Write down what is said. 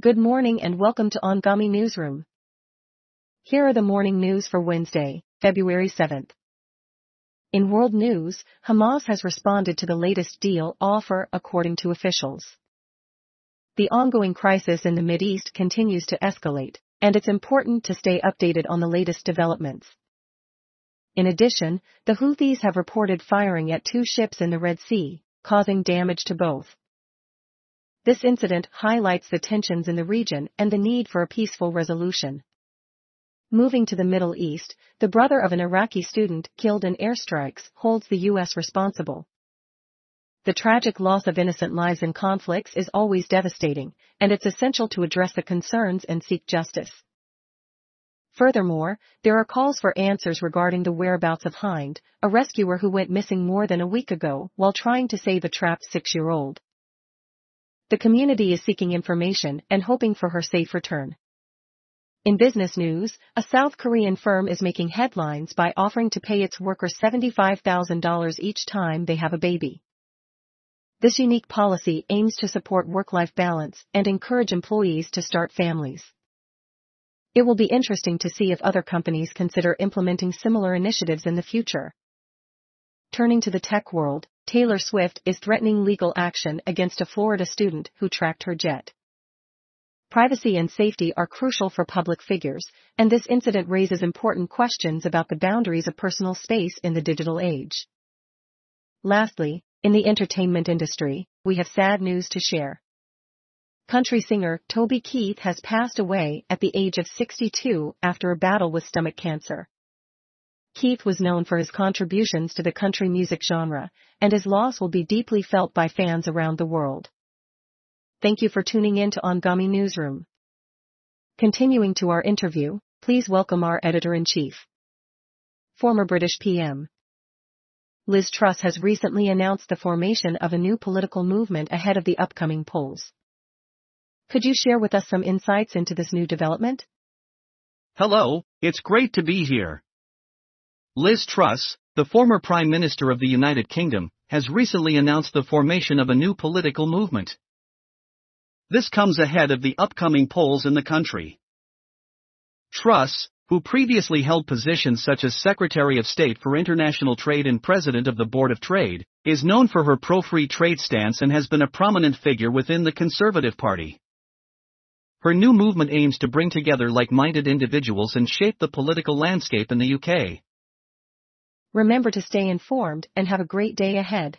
Good morning and welcome to Anghami Newsroom. Here are the morning news for Wednesday, February 7th. In world news, Hamas has responded to the latest deal offer according to officials. The ongoing crisis in the Mideast continues to escalate, and it's important to stay updated on the latest developments. In addition, the Houthis have reported firing at two ships in the Red Sea, causing damage to both. This incident highlights the tensions in the region and the need for a peaceful resolution. Moving to the Middle East, the brother of an Iraqi student killed in airstrikes holds the U.S. responsible. The tragic loss of innocent lives in conflicts is always devastating, and it's essential to address the concerns and seek justice. Furthermore, there are calls for answers regarding the whereabouts of Hind, a rescuer who went missing more than a week ago while trying to save a trapped six-year-old. The community is seeking information and hoping for her safe return. In business news, a South Korean firm is making headlines by offering to pay its workers $75,000 each time they have a baby. This unique policy aims to support work-life balance and encourage employees to start families. It will be interesting to see if other companies consider implementing similar initiatives in the future. Turning to the tech world, Taylor Swift is threatening legal action against a Florida student who tracked her jet. Privacy and safety are crucial for public figures, and this incident raises important questions about the boundaries of personal space in the digital age. Lastly, in the entertainment industry, we have sad news to share. Country singer Toby Keith has passed away at the age of 62 after a battle with stomach cancer. Keith was known for his contributions to the country music genre, and his loss will be deeply felt by fans around the world. Thank you for tuning in to Anghami Newsroom. Continuing to our interview, please welcome our editor-in-chief. Former British PM. Liz Truss has recently announced the formation of a new political movement ahead of the upcoming polls. Could you share with us some insights into this new development? Hello, it's great to be here. Liz Truss, the former Prime Minister of the United Kingdom, has recently announced the formation of a new political movement. This comes ahead of the upcoming polls in the country. Truss, who previously held positions such as Secretary of State for International Trade and President of the Board of Trade, is known for her pro-free trade stance and has been a prominent figure within the Conservative Party. Her new movement aims to bring together like-minded individuals and shape the political landscape in the UK. Remember to stay informed and have a great day ahead.